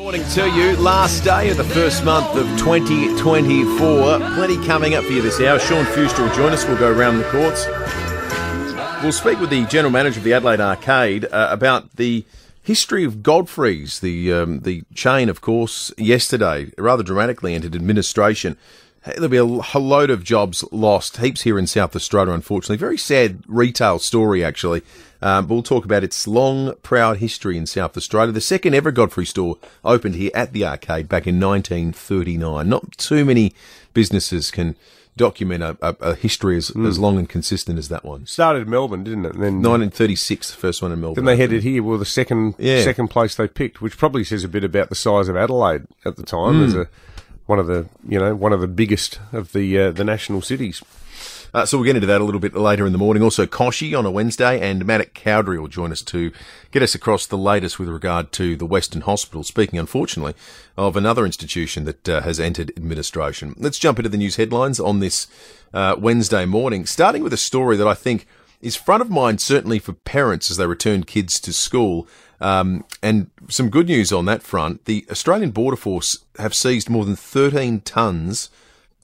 Morning to you. Last day of the first month of 2024. Plenty coming up for you this hour. Sean Fewster will join us. We'll go around the courts. We'll speak with the general manager of the Adelaide Arcade uh, about the history of Godfrey's, the um, the chain, of course. Yesterday, rather dramatically entered administration. There'll be a load of jobs lost, heaps here in South Australia, unfortunately. Very sad retail story, actually. Um, but we'll talk about its long, proud history in South Australia. The second ever Godfrey store opened here at the arcade back in 1939. Not too many businesses can document a, a, a history as, mm. as long and consistent as that one. Started in Melbourne, didn't it? And then 1936, the first one in Melbourne. Then they headed here. Well, the second yeah. second place they picked, which probably says a bit about the size of Adelaide at the time mm. as a one of the you know one of the biggest of the uh, the national cities. Uh, so we'll get into that a little bit later in the morning. Also, Koshi on a Wednesday, and Matt Cowdrey will join us to get us across the latest with regard to the Western Hospital. Speaking, unfortunately, of another institution that uh, has entered administration. Let's jump into the news headlines on this uh, Wednesday morning, starting with a story that I think is front of mind, certainly for parents as they return kids to school. Um, and some good news on that front. The Australian Border Force have seized more than 13 tonnes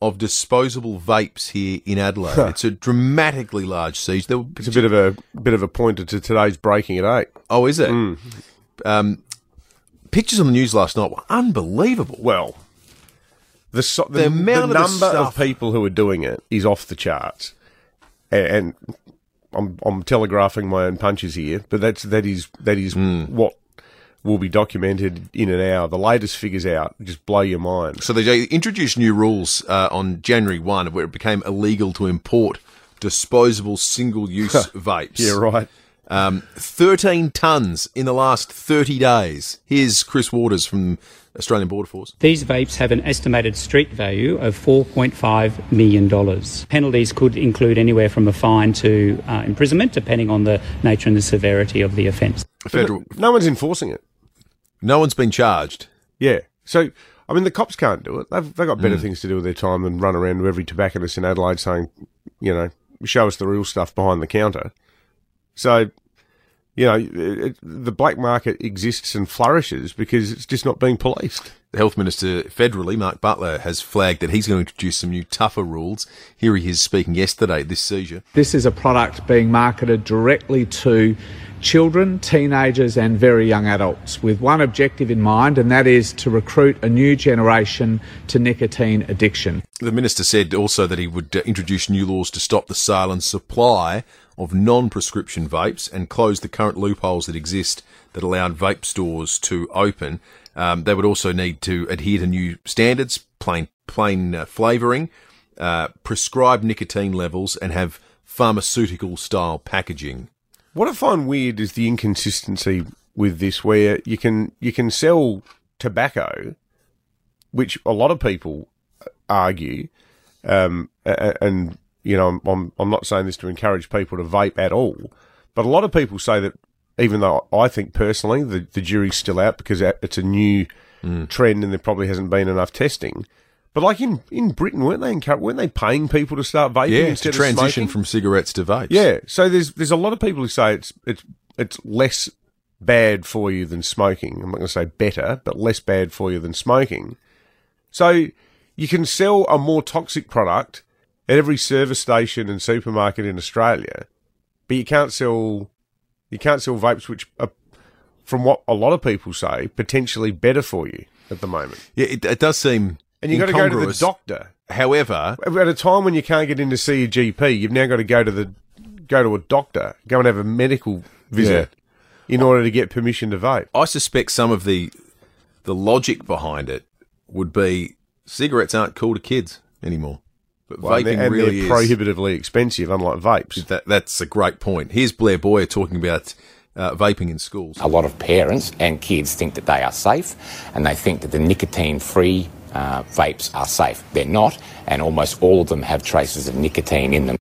of disposable vapes here in Adelaide. it's a dramatically large siege. There it's a bit of a bit of a pointer to today's breaking at eight. Oh, is it? Mm. Um, pictures on the news last night were unbelievable. Well, the, so, the, the, the number of, of, people who are doing it is off the charts, and, and I'm, I'm telegraphing my own punches here, but that's that is that is mm. what will be documented in an hour. The latest figures out just blow your mind. So they introduced new rules uh, on January 1 where it became illegal to import disposable single use vapes. Yeah, right. Um, 13 tonnes in the last 30 days. Here's Chris Waters from Australian Border Force. These vapes have an estimated street value of $4.5 million. Penalties could include anywhere from a fine to uh, imprisonment, depending on the nature and the severity of the offence. Federal. No one's enforcing it. No one's been charged. Yeah. So, I mean, the cops can't do it. They've, they've got better mm. things to do with their time than run around to every tobacconist in Adelaide saying, you know, show us the real stuff behind the counter. So, you know, it, the black market exists and flourishes because it's just not being policed. The Health Minister federally, Mark Butler, has flagged that he's going to introduce some new tougher rules. Here he is speaking yesterday, this seizure. This is a product being marketed directly to children, teenagers, and very young adults with one objective in mind, and that is to recruit a new generation to nicotine addiction. The Minister said also that he would uh, introduce new laws to stop the sale and supply of non prescription vapes and close the current loopholes that exist that allowed vape stores to open. Um, they would also need to adhere to new standards, plain, plain uh, flavouring, uh, prescribed nicotine levels, and have pharmaceutical style packaging. What I find weird is the inconsistency with this, where you can you can sell tobacco, which a lot of people argue, um, and you know, I'm I'm not saying this to encourage people to vape at all, but a lot of people say that even though I think personally the the jury's still out because it's a new mm. trend and there probably hasn't been enough testing. But like in, in Britain, weren't they weren't they paying people to start vaping yeah, instead to transition from cigarettes to vapes? Yeah. So there's there's a lot of people who say it's it's it's less bad for you than smoking. I'm not going to say better, but less bad for you than smoking. So you can sell a more toxic product at every service station and supermarket in Australia, but you can't sell you can't sell vapes which are, from what a lot of people say, potentially better for you at the moment. Yeah, it, it does seem and you've got to go to the doctor. However, at a time when you can't get in to see a GP, you've now got to go to the go to a doctor, go and have a medical visit yeah. in order to get permission to vote. I suspect some of the the logic behind it would be cigarettes aren't cool to kids anymore. But well, vaping and they're, really they're prohibitively expensive, unlike vapes. That, that's a great point. Here's Blair Boyer talking about uh, vaping in schools. A lot of parents and kids think that they are safe, and they think that the nicotine-free uh, vapes are safe. They're not, and almost all of them have traces of nicotine in them.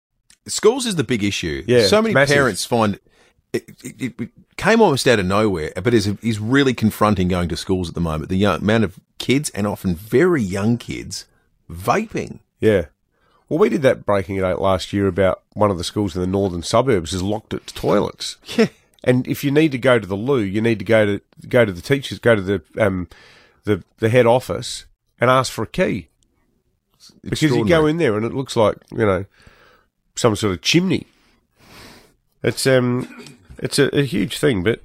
Schools is the big issue. Yeah, so many massive. parents find it, it, it, came almost out of nowhere, but is is really confronting going to schools at the moment. The young, amount of kids and often very young kids vaping. Yeah. Well, we did that breaking it out last year about one of the schools in the northern suburbs has locked its toilets. Yeah. And if you need to go to the loo, you need to go to go to the teachers, go to the um, the, the head office and ask for a key because you go in there and it looks like you know some sort of chimney. It's um, it's a, a huge thing, but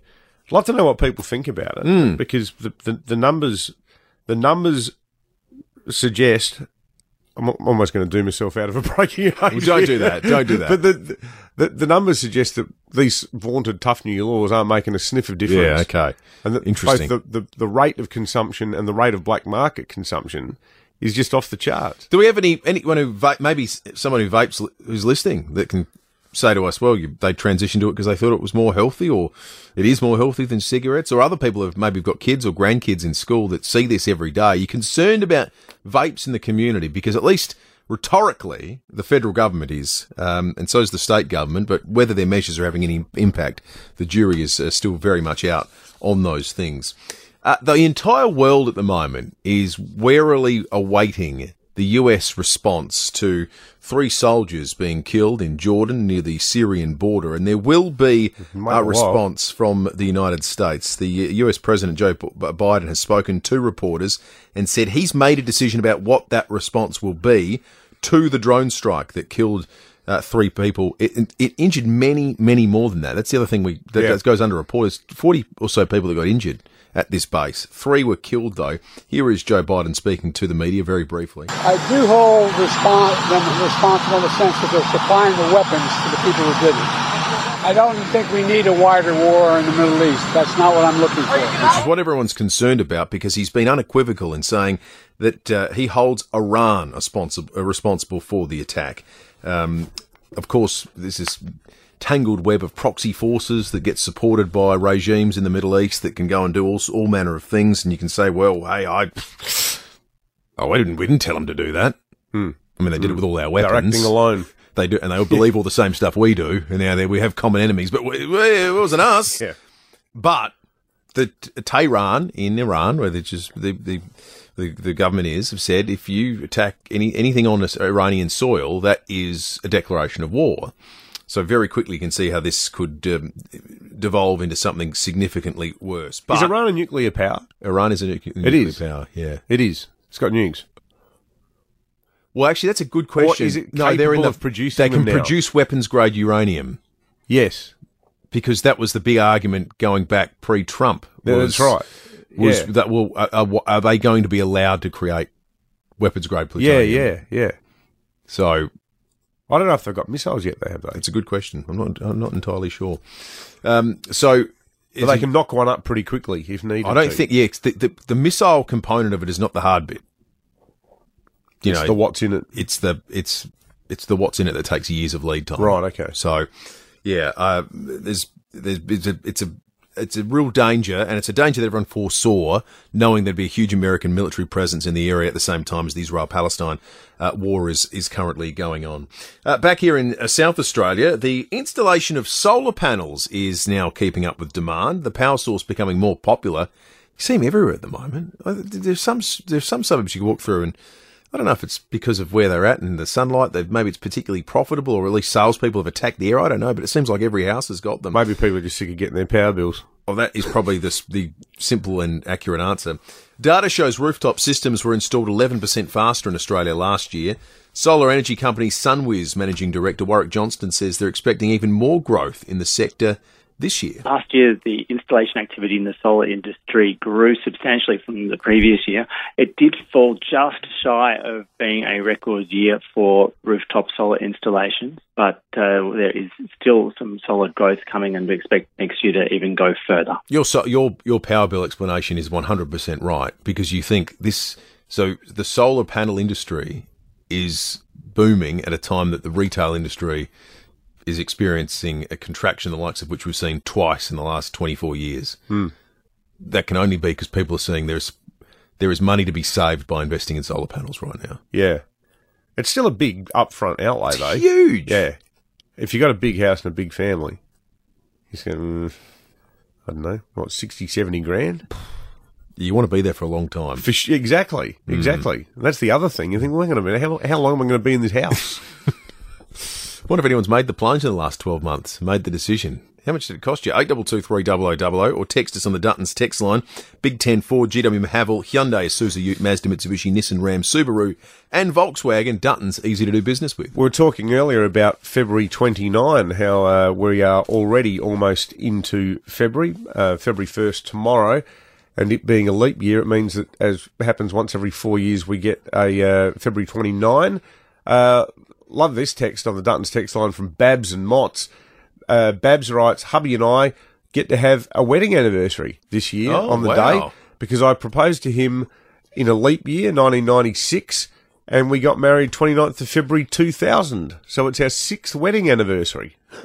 I'd love to know what people think about it Hmm. because the, the the numbers the numbers suggest. I'm almost going to do myself out of a breaking. Well, don't do that. Don't do that. But the, the the numbers suggest that these vaunted tough new laws aren't making a sniff of difference. Yeah, okay. And that Interesting. Both the, the, the rate of consumption and the rate of black market consumption is just off the charts. Do we have any anyone who va- maybe someone who vapes who's listening that can say to us, well, you, they transitioned to it because they thought it was more healthy, or it is more healthy than cigarettes, or other people have maybe got kids or grandkids in school that see this every day. You're concerned about vapes in the community because at least rhetorically the federal government is, um, and so is the state government. But whether their measures are having any impact, the jury is uh, still very much out on those things. Uh, the entire world at the moment is warily awaiting the US response to three soldiers being killed in Jordan near the Syrian border, and there will be a well. response from the United States. The US President Joe Biden has spoken to reporters and said he's made a decision about what that response will be to the drone strike that killed. Uh, three people. It, it injured many, many more than that. That's the other thing we that, Yeah. that goes under report. Is forty or so people that got injured at this base. Three were killed though. Here is Joe Biden speaking to the media very briefly. I do hold respons- them responsible in the sense that they're supplying the weapons to the people who did it. I don't think we need a wider war in the Middle East. That's not what I'm looking for. which is what everyone's concerned about because he's been unequivocal in saying that uh, he holds Iran responsible, uh, responsible for the attack. Um, of course, there's this tangled web of proxy forces that get supported by regimes in the Middle East that can go and do all, all manner of things, and you can say, "Well, hey, I, oh, we didn't, we didn't tell them to do that." I mean, they did it with all our They're weapons. acting alone. They do, and they believe all the same stuff we do. And now there we have common enemies, but we, we- it wasn't us. Yeah. But the Tehran in Iran, where the, just the, the the government is, have said if you attack any anything on Iranian soil, that is a declaration of war. So very quickly you can see how this could um, devolve into something significantly worse. But Is Iran a nuclear power? Iran is a nuclear, nuclear is. power. Yeah. It is. It's got nukes. Well, actually, that's a good question. is it no, they're in the, producing They can produce weapons grade uranium. Yes. because that was the big argument going back pre-Trump. Yeah, was- that's right. Was Yeah. that well? Are, are, they going to be allowed to create weapons grade plutonium? yeah, yeah. Yeah. So I don't know if they've got missiles yet. They have they, it's a good question. I'm not. I'm not entirely sure. Um, so but they can knock one up pretty quickly if needed. I don't to. think. Yeah, the, the the missile component of it is not the hard bit. You it's know, the what's in it. it's the it's it's the what's in it that takes years of lead time. Right, okay. So, yeah, uh, there's there's it's a it's a it's a real danger, and it's a danger that everyone foresaw, knowing there'd be a huge American military presence in the area at the same time as the Israel-Palestine uh, war is is currently going on. Uh, back here in uh, South Australia, the installation of solar panels is now keeping up with demand. The power source becoming more popular. You see them everywhere at the moment. Uh, There's some there's some suburbs you can walk through and. I don't know if it's because of where they're at and the sunlight. That maybe it's particularly profitable, or at least salespeople have attacked the area. I don't know, but it seems like every house has got them. Maybe people are just sick of getting their power bills. Well, that is probably the, the simple and accurate answer. Data shows rooftop systems were installed 11% faster in Australia last year. Solar energy company Sunwiz managing director Warwick Johnston says they're expecting even more growth in the sector this year. Last year, the installation activity in the solar industry grew substantially from the previous year. It did fall just shy of being a record year for rooftop solar installations, but uh, there is still some solid growth coming, and we expect next year to even go further. Your so, your your power bill explanation is 100% right because you think this so the solar panel industry is booming at a time that the retail industry is experiencing a contraction the likes of which we've seen twice in the last 24 years. Hmm. That can only be because people are seeing there's there is money to be saved by investing in solar panels right now. Yeah. It's still a big upfront outlay, though. Huge. Yeah. If you've got a big house and a big family, it's going to, I don't know, what, 60, 70 grand? You want to be there for a long time. For sh- exactly. Hmm. Exactly. And that's the other thing. You think, well, hang on a minute, how, how long am I going to be in this house? Wonder if anyone's made the plunge in the last 12 months, made the decision. How much did it cost you? 8223 or text us on the Duttons text line. Big 10 Ford, GW Haval, Hyundai, Isuzu Ute, Mazda, Mitsubishi, Nissan, Ram, Subaru, and Volkswagen. Dutton's easy to do business with. We were talking earlier about February 29, how uh, we are already almost into February, uh, February 1st tomorrow. And it being a leap year, it means that as happens once every four years, we get a uh, February 29. Uh, love this text on the Dutton's text line from Babs and Motts. Uh, Babs writes, hubby and I get to have a wedding anniversary this year Oh, on the wow. day because I proposed to him in a leap year, 1996, and we got married 29th of February 2000. So it's our sixth wedding anniversary.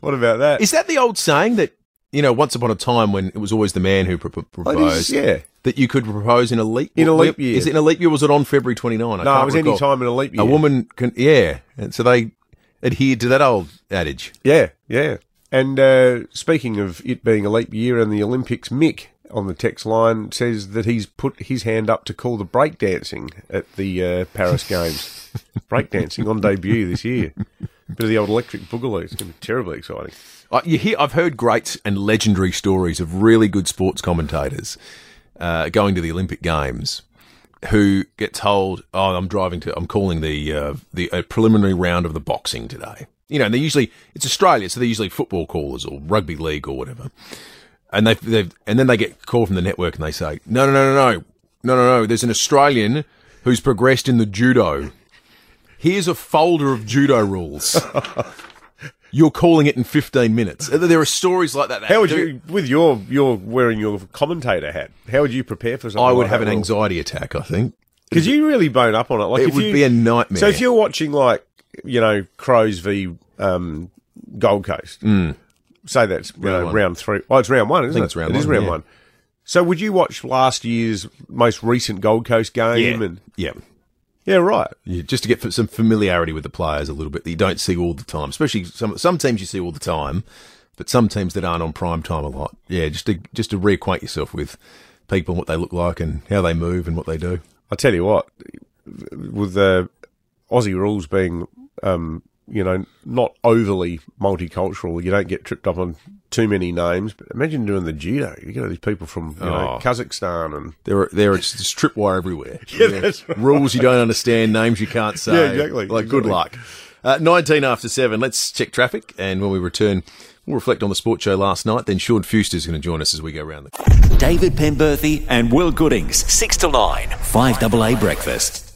what about that? Is that the old saying that, you know, once upon a time when it was always the man who pro- Oh, it is, proposed, yeah. that you could propose in a leap In a leap year. Is it in a leap year was it on February 29? I No, it was any time in a leap year. A woman can, yeah. And so they adhered to that old adage. Yeah, yeah. And uh, speaking of it being a leap year and the Olympics, Mick on the text line says that he's put his hand up to call the breakdancing at the uh, Paris Games. breakdancing on debut this year. Bit of the old electric boogaloo. It's going to be terribly exciting. Uh, you hear, I've heard great and legendary stories of really good sports commentators uh, going to the Olympic Games who get told, "Oh, I'm driving to, I'm calling the uh, the uh, preliminary round of the boxing today." You know, and they usually it's Australia, so they're usually football callers or rugby league or whatever. And they they and then they get called from the network and they say, "No, no, no, no, no, no, no, no. There's an Australian who's progressed in the judo. Here's a folder of judo rules." You're calling it in 15 minutes. There are stories like that. that How would you, with your your wearing your commentator hat, how would you prepare for something I would like have an anxiety attack. I think Because you really bone up on it. Like It would you- be a nightmare. So if you're watching like you know Crows v um, Gold Coast, say that's you know, round three. Oh, it's round one, isn't it? it's round It is one, round yeah. one. So would you watch last year's most recent Gold Coast game? And yeah, yeah, right. Yeah, just to get some familiarity with the players a little bit that you don't see all the time. Especially some some teams you see all the time, but some teams that aren't on prime time a lot. Yeah, just to just to reacquaint yourself with people and what they look like and how they move and what they do. I tell you what, with the Aussie rules being, um, you know, not overly multicultural, you don't get tripped up on too many names. But imagine doing the judo. You get all these people from you know Oh. Kazakhstan and There are there are tripwire everywhere. Yeah, Rules you don't understand, names you can't say. Yeah, exactly, Like good luck. Uh, Nineteen after seven. Let's check traffic, and when we return, we'll reflect on the sports show last night. Then Sean Fewster is going to join us as we go around the. David Penberthy and Will Goodings, 6 to 9, five double A Breakfast.